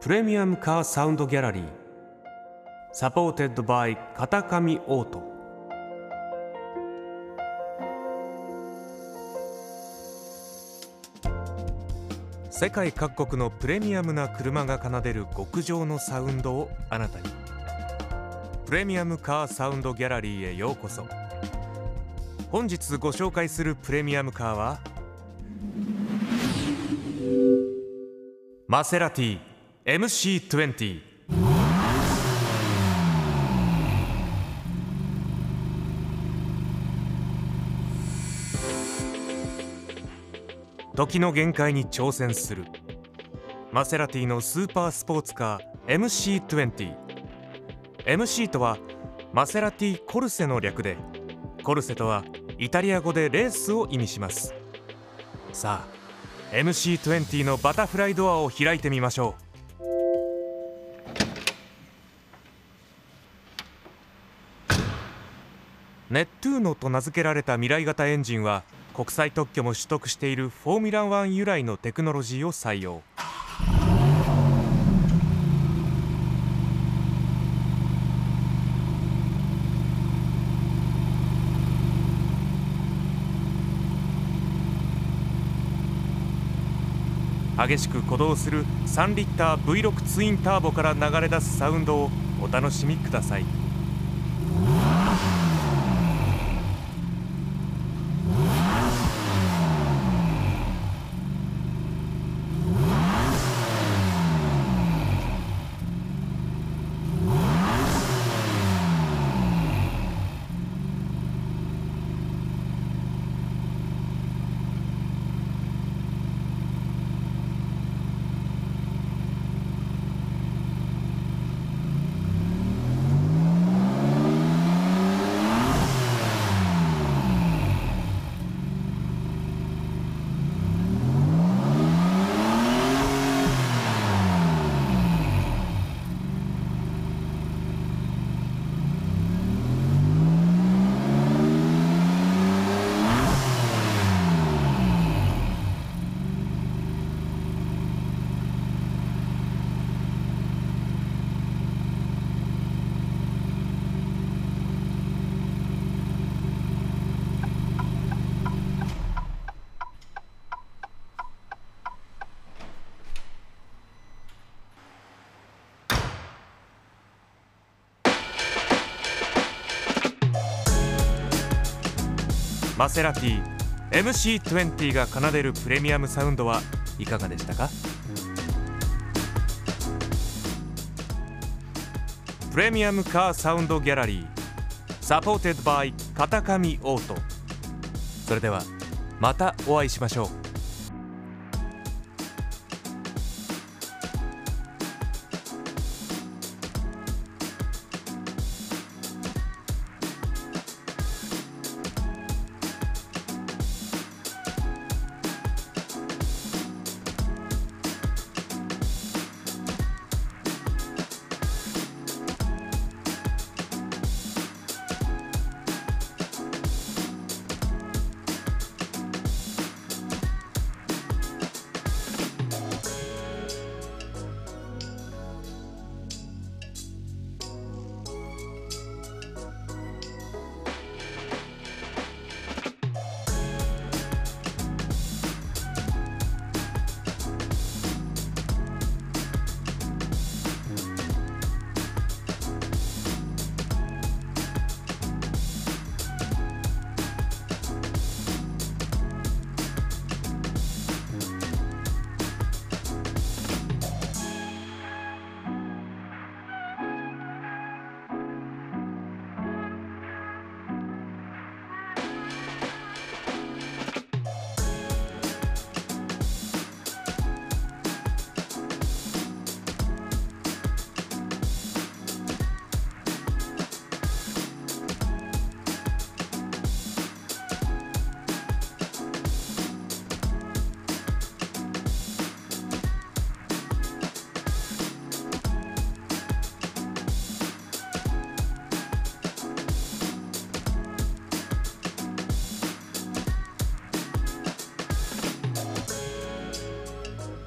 プレミアムカーサウンドギャラリー supported by 片上オート世界各国のプレミアムな車が奏でる極上のサウンドをあなたにプレミアムカーサウンドギャラリーへようこそ本日ご紹介するプレミアムカーはマセラティ MC20 時の限界に挑戦する。マセラティのスーパースポーツカー MC20 MC とはマセラティコルセの略でコルセとはイタリア語でレースを意味します。さあ MC20 のバタフライドアを開いてみましょう。ネットゥーノと名付けられた未来型エンジンは国際特許も取得しているフォーミュラ1由来のテクノロジーを採用。激しく鼓動する3リッター V6 ツインターボから流れ出すサウンドをお楽しみください。マセラティ MC20 が奏でるプレミアムサウンドはいかがでしたか？プレミアムカーサウンドギャラリー supported by 片上オート。それではまたお会いしましょう。